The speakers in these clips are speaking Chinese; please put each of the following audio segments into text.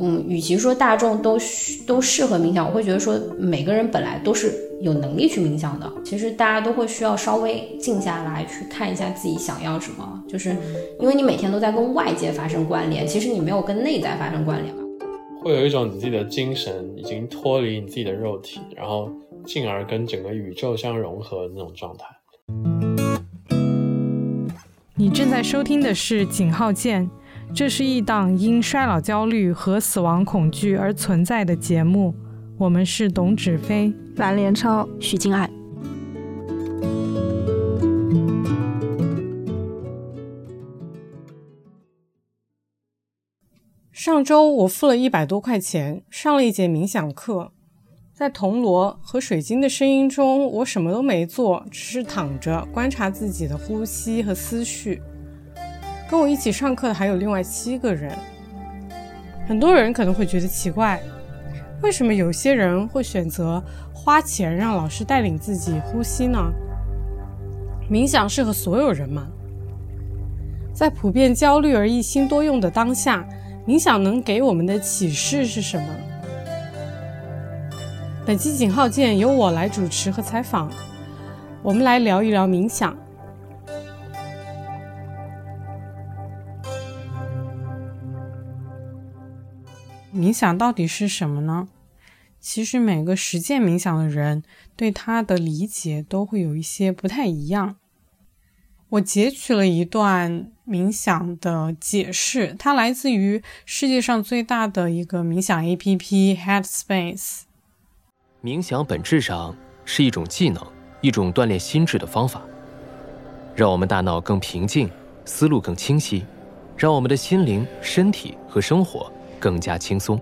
嗯，与其说大众都都适合冥想，我会觉得说每个人本来都是有能力去冥想的。其实大家都会需要稍微静下来去看一下自己想要什么，就是因为你每天都在跟外界发生关联，其实你没有跟内在发生关联嘛。会有一种你自己的精神已经脱离你自己的肉体，然后进而跟整个宇宙相融合的那种状态。你正在收听的是《井号键》。这是一档因衰老焦虑和死亡恐惧而存在的节目。我们是董芷飞、蓝连超、徐静爱。上周我付了一百多块钱上了一节冥想课，在铜锣和水晶的声音中，我什么都没做，只是躺着观察自己的呼吸和思绪。跟我一起上课的还有另外七个人。很多人可能会觉得奇怪，为什么有些人会选择花钱让老师带领自己呼吸呢？冥想适合所有人吗？在普遍焦虑而一心多用的当下，冥想能给我们的启示是什么？本期井号键由我来主持和采访，我们来聊一聊冥想。冥想到底是什么呢？其实每个实践冥想的人对它的理解都会有一些不太一样。我截取了一段冥想的解释，它来自于世界上最大的一个冥想 APP Headspace。冥想本质上是一种技能，一种锻炼心智的方法，让我们大脑更平静，思路更清晰，让我们的心灵、身体和生活。更加轻松。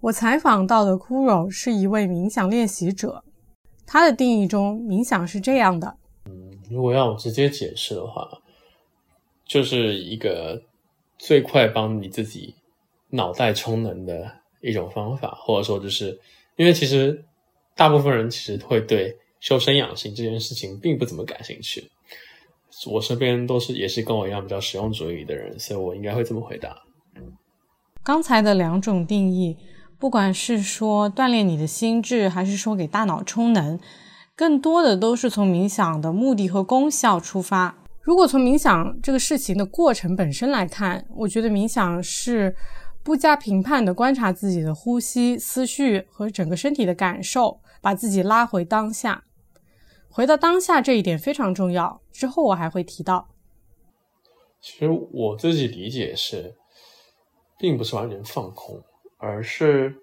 我采访到的 Kuro 是一位冥想练习者，他的定义中，冥想是这样的：嗯，如果要我直接解释的话，就是一个最快帮你自己脑袋充能的一种方法，或者说，就是因为其实大部分人其实会对修身养性这件事情并不怎么感兴趣。我身边都是也是跟我一样比较实用主义的人，所以我应该会这么回答。刚才的两种定义，不管是说锻炼你的心智，还是说给大脑充能，更多的都是从冥想的目的和功效出发。如果从冥想这个事情的过程本身来看，我觉得冥想是不加评判的观察自己的呼吸、思绪和整个身体的感受，把自己拉回当下。回到当下这一点非常重要。之后我还会提到。其实我自己理解是。并不是完全放空，而是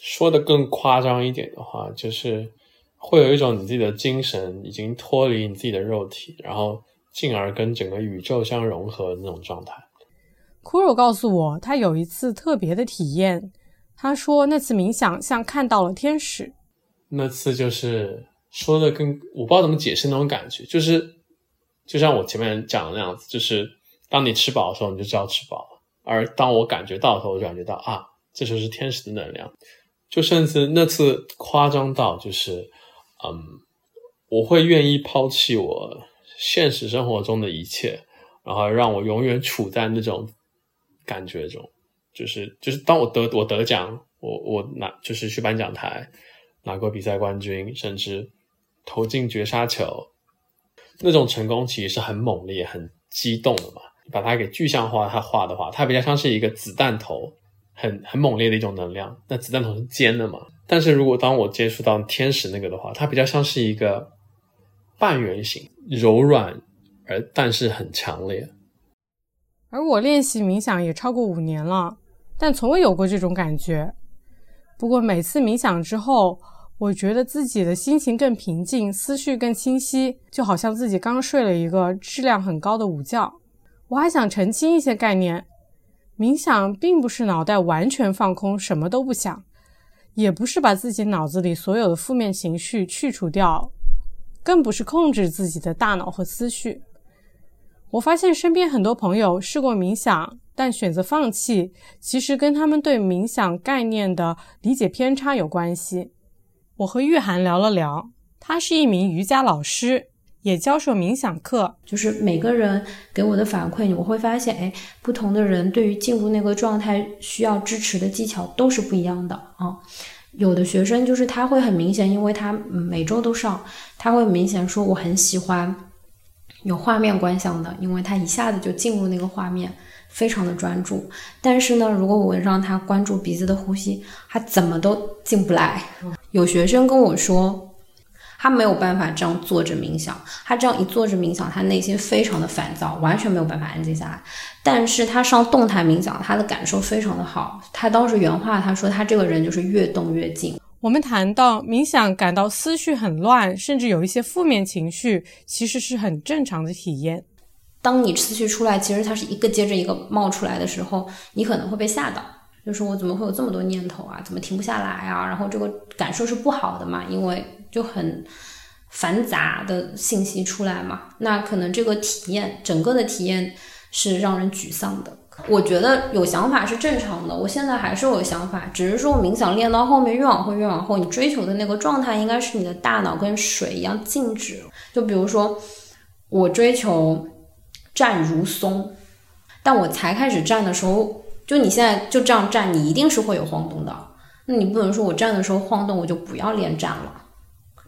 说的更夸张一点的话，就是会有一种你自己的精神已经脱离你自己的肉体，然后进而跟整个宇宙相融合的那种状态。库鲁告诉我，他有一次特别的体验。他说那次冥想像看到了天使。那次就是说的跟我不知道怎么解释那种感觉，就是就像我前面讲的那样子，就是当你吃饱的时候，你就知道吃饱了。而当我感觉到的时候，我就感觉到啊，这就是天使的能量。就甚至那次夸张到，就是嗯，我会愿意抛弃我现实生活中的一切，然后让我永远处在那种感觉中。就是就是，当我得我得奖，我我拿就是去颁奖台拿过比赛冠军，甚至投进绝杀球，那种成功其实是很猛烈、很激动的嘛。把它给具象化，它画的话，它比较像是一个子弹头，很很猛烈的一种能量。那子弹头是尖的嘛？但是如果当我接触到天使那个的话，它比较像是一个半圆形，柔软而但是很强烈。而我练习冥想也超过五年了，但从未有过这种感觉。不过每次冥想之后，我觉得自己的心情更平静，思绪更清晰，就好像自己刚睡了一个质量很高的午觉。我还想澄清一些概念，冥想并不是脑袋完全放空，什么都不想，也不是把自己脑子里所有的负面情绪去除掉，更不是控制自己的大脑和思绪。我发现身边很多朋友试过冥想，但选择放弃，其实跟他们对冥想概念的理解偏差有关系。我和玉涵聊了聊，他是一名瑜伽老师。也教授冥想课。就是每个人给我的反馈，我会发现，哎，不同的人对于进入那个状态需要支持的技巧都是不一样的啊。有的学生就是他会很明显，因为他每周都上，他会明显说我很喜欢有画面观想的，因为他一下子就进入那个画面。非常的专注，但是呢，如果我让他关注鼻子的呼吸，他怎么都进不来。有学生跟我说，他没有办法这样坐着冥想，他这样一坐着冥想，他内心非常的烦躁，完全没有办法安静下来。但是他上动态冥想，他的感受非常的好。他当时原话他说，他这个人就是越动越静。我们谈到冥想感到思绪很乱，甚至有一些负面情绪，其实是很正常的体验。当你思绪出来，其实它是一个接着一个冒出来的时候，你可能会被吓到，就是我怎么会有这么多念头啊？怎么停不下来啊？然后这个感受是不好的嘛，因为就很繁杂的信息出来嘛。那可能这个体验，整个的体验是让人沮丧的。我觉得有想法是正常的，我现在还是有想法，只是说冥想练到后面越往后越往后，你追求的那个状态应该是你的大脑跟水一样静止。就比如说我追求。站如松，但我才开始站的时候，就你现在就这样站，你一定是会有晃动的。那你不能说我站的时候晃动，我就不要练站了。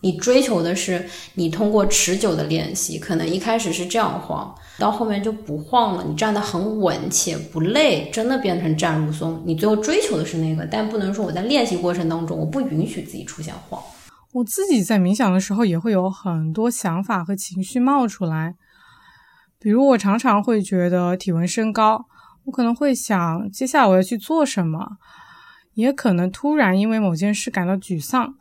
你追求的是你通过持久的练习，可能一开始是这样晃，到后面就不晃了。你站得很稳且不累，真的变成站如松。你最后追求的是那个，但不能说我在练习过程当中，我不允许自己出现晃。我自己在冥想的时候，也会有很多想法和情绪冒出来。比如，我常常会觉得体温升高，我可能会想接下来我要去做什么，也可能突然因为某件事感到沮丧。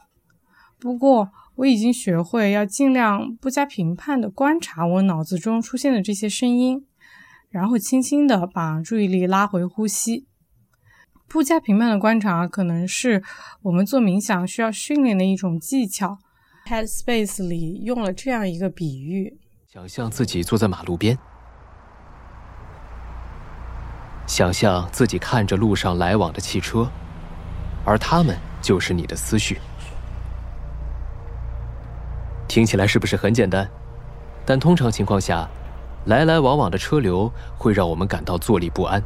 不过，我已经学会要尽量不加评判的观察我脑子中出现的这些声音，然后轻轻的把注意力拉回呼吸。不加评判的观察，可能是我们做冥想需要训练的一种技巧。Headspace 里用了这样一个比喻。想象自己坐在马路边，想象自己看着路上来往的汽车，而他们就是你的思绪。听起来是不是很简单？但通常情况下，来来往往的车流会让我们感到坐立不安。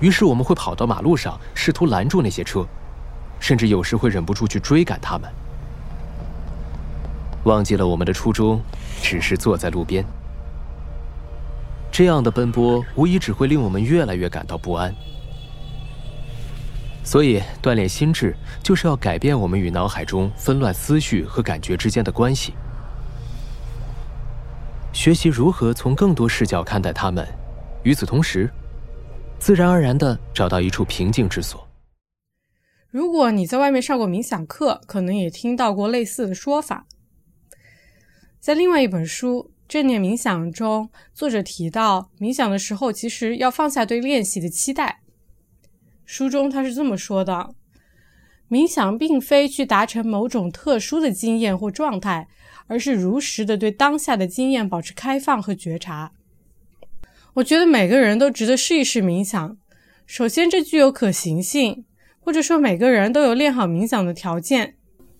于是我们会跑到马路上，试图拦住那些车，甚至有时会忍不住去追赶他们。忘记了我们的初衷，只是坐在路边。这样的奔波无疑只会令我们越来越感到不安。所以，锻炼心智就是要改变我们与脑海中纷乱思绪和感觉之间的关系，学习如何从更多视角看待他们。与此同时，自然而然地找到一处平静之所。如果你在外面上过冥想课，可能也听到过类似的说法。在另外一本书《正念冥想》中，作者提到，冥想的时候其实要放下对练习的期待。书中他是这么说的：冥想并非去达成某种特殊的经验或状态，而是如实的对当下的经验保持开放和觉察。我觉得每个人都值得试一试冥想。首先，这具有可行性，或者说每个人都有练好冥想的条件。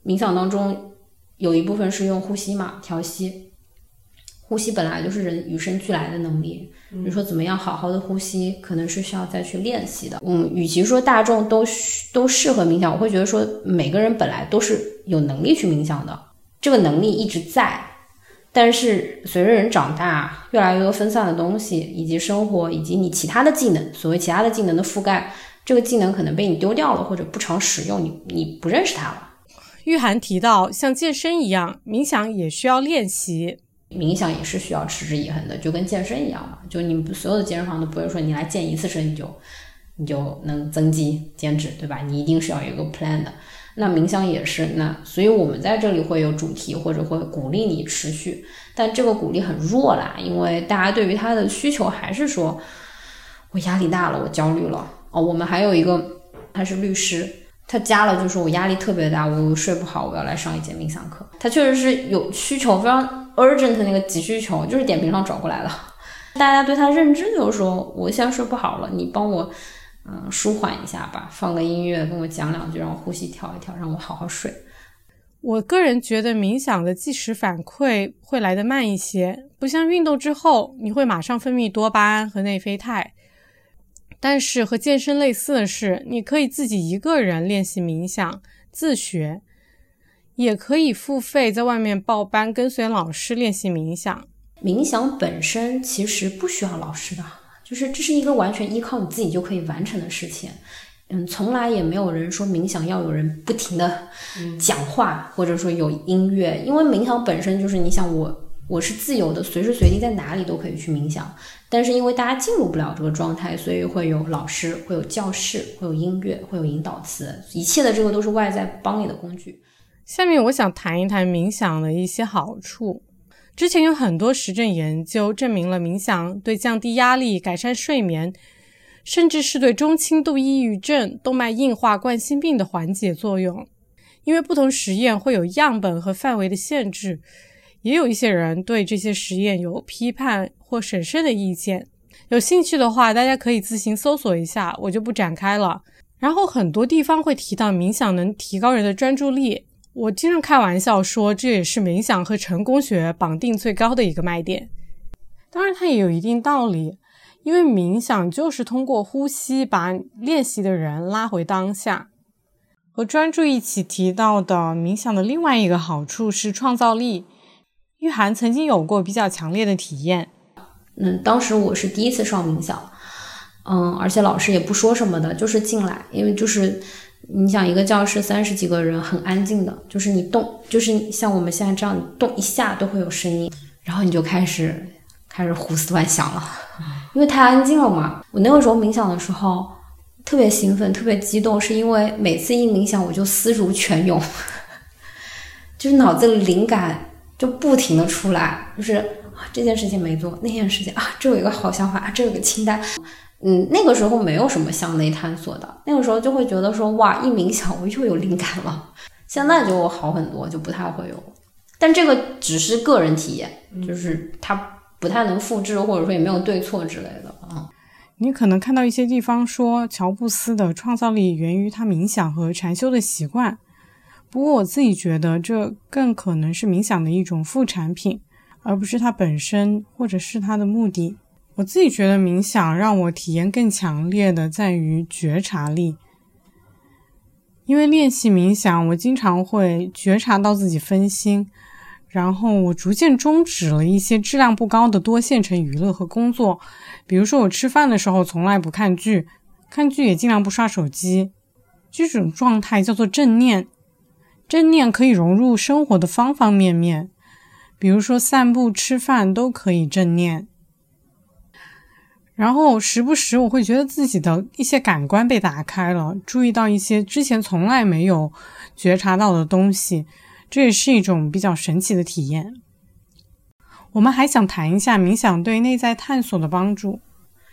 冥想当中。有一部分是用呼吸嘛调息，呼吸本来就是人与生俱来的能力。你说怎么样好好的呼吸，可能是需要再去练习的。嗯，与其说大众都都适合冥想，我会觉得说每个人本来都是有能力去冥想的，这个能力一直在。但是随着人长大，越来越多分散的东西，以及生活，以及你其他的技能，所谓其他的技能的覆盖，这个技能可能被你丢掉了，或者不常使用，你你不认识它了。玉涵提到，像健身一样，冥想也需要练习。冥想也是需要持之以恒的，就跟健身一样嘛。就你所有的健身房都不会说你来健一次身你就你就能增肌减脂，对吧？你一定是要有一个 plan 的。那冥想也是，那所以我们在这里会有主题或者会鼓励你持续，但这个鼓励很弱啦，因为大家对于他的需求还是说，我压力大了，我焦虑了。哦，我们还有一个他是律师。他加了，就是我压力特别大，我睡不好，我要来上一节冥想课。他确实是有需求，非常 urgent 那个急需求，就是点评上找过来的。大家对他认知就是说，我现在睡不好了，你帮我嗯舒缓一下吧，放个音乐，跟我讲两句，让我呼吸调一调，让我好好睡。我个人觉得冥想的即时反馈会来得慢一些，不像运动之后你会马上分泌多巴胺和内啡肽。但是和健身类似的是，你可以自己一个人练习冥想自学，也可以付费在外面报班跟随老师练习冥想。冥想本身其实不需要老师的，就是这是一个完全依靠你自己就可以完成的事情。嗯，从来也没有人说冥想要有人不停的讲话，或者说有音乐，因为冥想本身就是你想我我是自由的，随时随地在哪里都可以去冥想。但是因为大家进入不了这个状态，所以会有老师，会有教室，会有音乐，会有引导词，一切的这个都是外在帮你的工具。下面我想谈一谈冥想的一些好处。之前有很多实证研究证明了冥想对降低压力、改善睡眠。甚至是对中轻度抑郁症、动脉硬化、冠心病的缓解作用。因为不同实验会有样本和范围的限制，也有一些人对这些实验有批判或审慎的意见。有兴趣的话，大家可以自行搜索一下，我就不展开了。然后很多地方会提到冥想能提高人的专注力，我经常开玩笑说，这也是冥想和成功学绑定最高的一个卖点。当然，它也有一定道理。因为冥想就是通过呼吸把练习的人拉回当下。和专注一起提到的冥想的另外一个好处是创造力。玉涵曾经有过比较强烈的体验。嗯，当时我是第一次上冥想，嗯，而且老师也不说什么的，就是进来，因为就是你想一个教室三十几个人很安静的，就是你动，就是像我们现在这样动一下都会有声音，然后你就开始开始胡思乱想了。因为太安静了嘛，我那个时候冥想的时候特别兴奋，特别激动，是因为每次一冥想我就思如泉涌，就是脑子里灵感就不停的出来，就是啊这件事情没做，那件事情啊这有一个好想法啊这有个清单，嗯那个时候没有什么向内探索的，那个时候就会觉得说哇一冥想我又有灵感了，现在就好很多，就不太会有，但这个只是个人体验，就是它。不太能复制，或者说也没有对错之类的啊。你可能看到一些地方说乔布斯的创造力源于他冥想和禅修的习惯，不过我自己觉得这更可能是冥想的一种副产品，而不是它本身或者是它的目的。我自己觉得冥想让我体验更强烈的在于觉察力，因为练习冥想，我经常会觉察到自己分心。然后我逐渐终止了一些质量不高的多线程娱乐和工作，比如说我吃饭的时候从来不看剧，看剧也尽量不刷手机。这种状态叫做正念，正念可以融入生活的方方面面，比如说散步、吃饭都可以正念。然后时不时我会觉得自己的一些感官被打开了，注意到一些之前从来没有觉察到的东西。这也是一种比较神奇的体验。我们还想谈一下冥想对内在探索的帮助，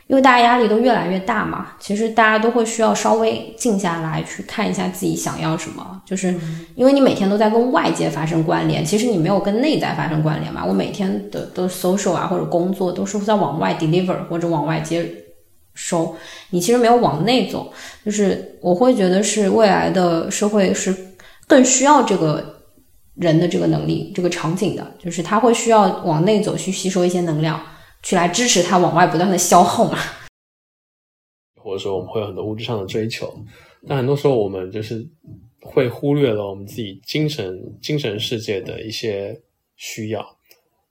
因为大家压力都越来越大嘛，其实大家都会需要稍微静下来去看一下自己想要什么。就是因为你每天都在跟外界发生关联，其实你没有跟内在发生关联嘛。我每天的都 social 啊或者工作都是在往外 deliver 或者往外接收，你其实没有往内走。就是我会觉得是未来的社会是更需要这个。人的这个能力，这个场景的，就是他会需要往内走去吸收一些能量，去来支持他往外不断的消耗嘛。或者说我们会有很多物质上的追求，但很多时候我们就是会忽略了我们自己精神精神世界的一些需要。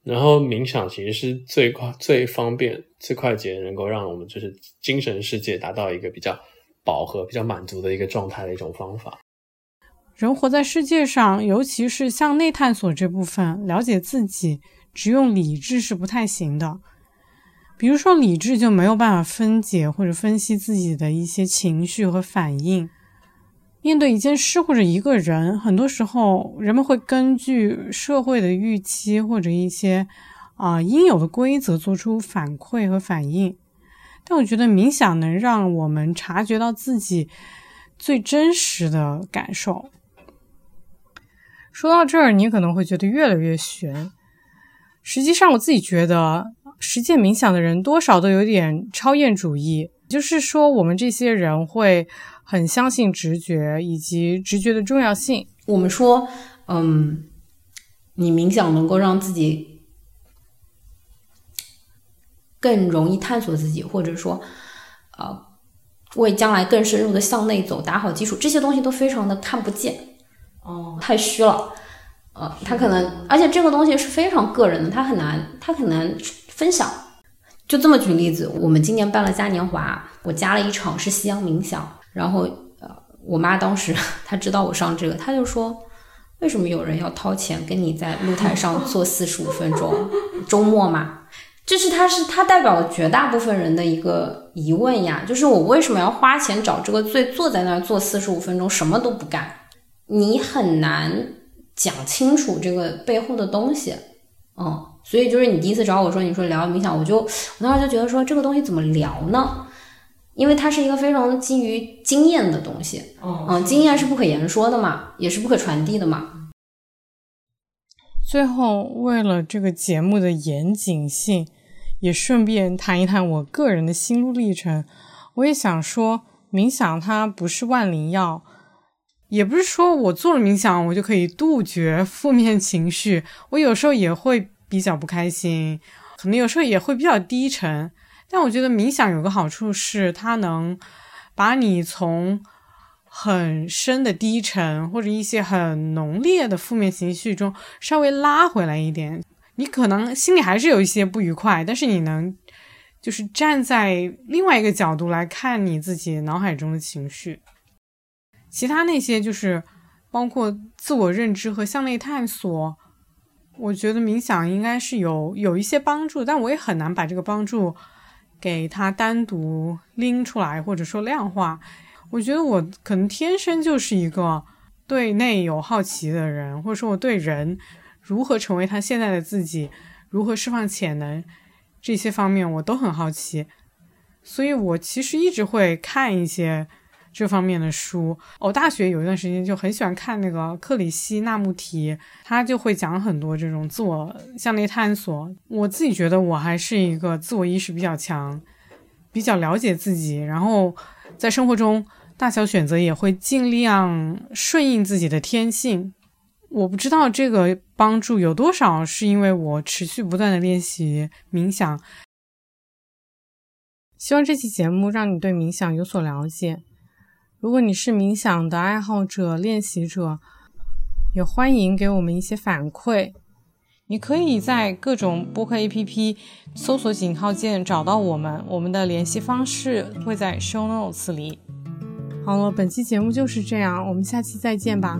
然后冥想其实是最快、最方便、最快捷，能够让我们就是精神世界达到一个比较饱和、比较满足的一个状态的一种方法。人活在世界上，尤其是向内探索这部分，了解自己，只用理智是不太行的。比如说，理智就没有办法分解或者分析自己的一些情绪和反应。面对一件事或者一个人，很多时候人们会根据社会的预期或者一些啊应有的规则做出反馈和反应。但我觉得冥想能让我们察觉到自己最真实的感受。说到这儿，你可能会觉得越来越悬。实际上，我自己觉得，实践冥想的人多少都有点超验主义，就是说，我们这些人会很相信直觉以及直觉的重要性。我们说，嗯，你冥想能够让自己更容易探索自己，或者说，呃，为将来更深入的向内走打好基础，这些东西都非常的看不见，哦，太虚了。呃，他可能，而且这个东西是非常个人的，他很难，他很难分享。就这么举例子，我们今年办了嘉年华，我加了一场是夕阳冥想，然后呃，我妈当时 她知道我上这个，她就说，为什么有人要掏钱跟你在露台上坐四十五分钟？周末嘛，这是他是他代表了绝大部分人的一个疑问呀，就是我为什么要花钱找这个罪，坐在那儿坐四十五分钟什么都不干？你很难。讲清楚这个背后的东西，嗯，所以就是你第一次找我说，你说聊冥想，我就我当时就觉得说这个东西怎么聊呢？因为它是一个非常基于经验的东西，嗯，经验是不可言说的嘛，也是不可传递的嘛。最后，为了这个节目的严谨性，也顺便谈一谈我个人的心路历程。我也想说，冥想它不是万灵药。也不是说我做了冥想，我就可以杜绝负面情绪。我有时候也会比较不开心，可能有时候也会比较低沉。但我觉得冥想有个好处是，它能把你从很深的低沉或者一些很浓烈的负面情绪中稍微拉回来一点。你可能心里还是有一些不愉快，但是你能就是站在另外一个角度来看你自己脑海中的情绪。其他那些就是包括自我认知和向内探索，我觉得冥想应该是有有一些帮助，但我也很难把这个帮助给它单独拎出来或者说量化。我觉得我可能天生就是一个对内有好奇的人，或者说我对人如何成为他现在的自己，如何释放潜能这些方面我都很好奇，所以我其实一直会看一些。这方面的书，我大学有一段时间就很喜欢看那个克里希纳穆提，他就会讲很多这种自我向内探索。我自己觉得我还是一个自我意识比较强，比较了解自己，然后在生活中大小选择也会尽量顺应自己的天性。我不知道这个帮助有多少是因为我持续不断的练习冥想。希望这期节目让你对冥想有所了解。如果你是冥想的爱好者、练习者，也欢迎给我们一些反馈。你可以在各种播客 APP 搜索井号键找到我们，我们的联系方式会在 Show Notes 里。好了，本期节目就是这样，我们下期再见吧。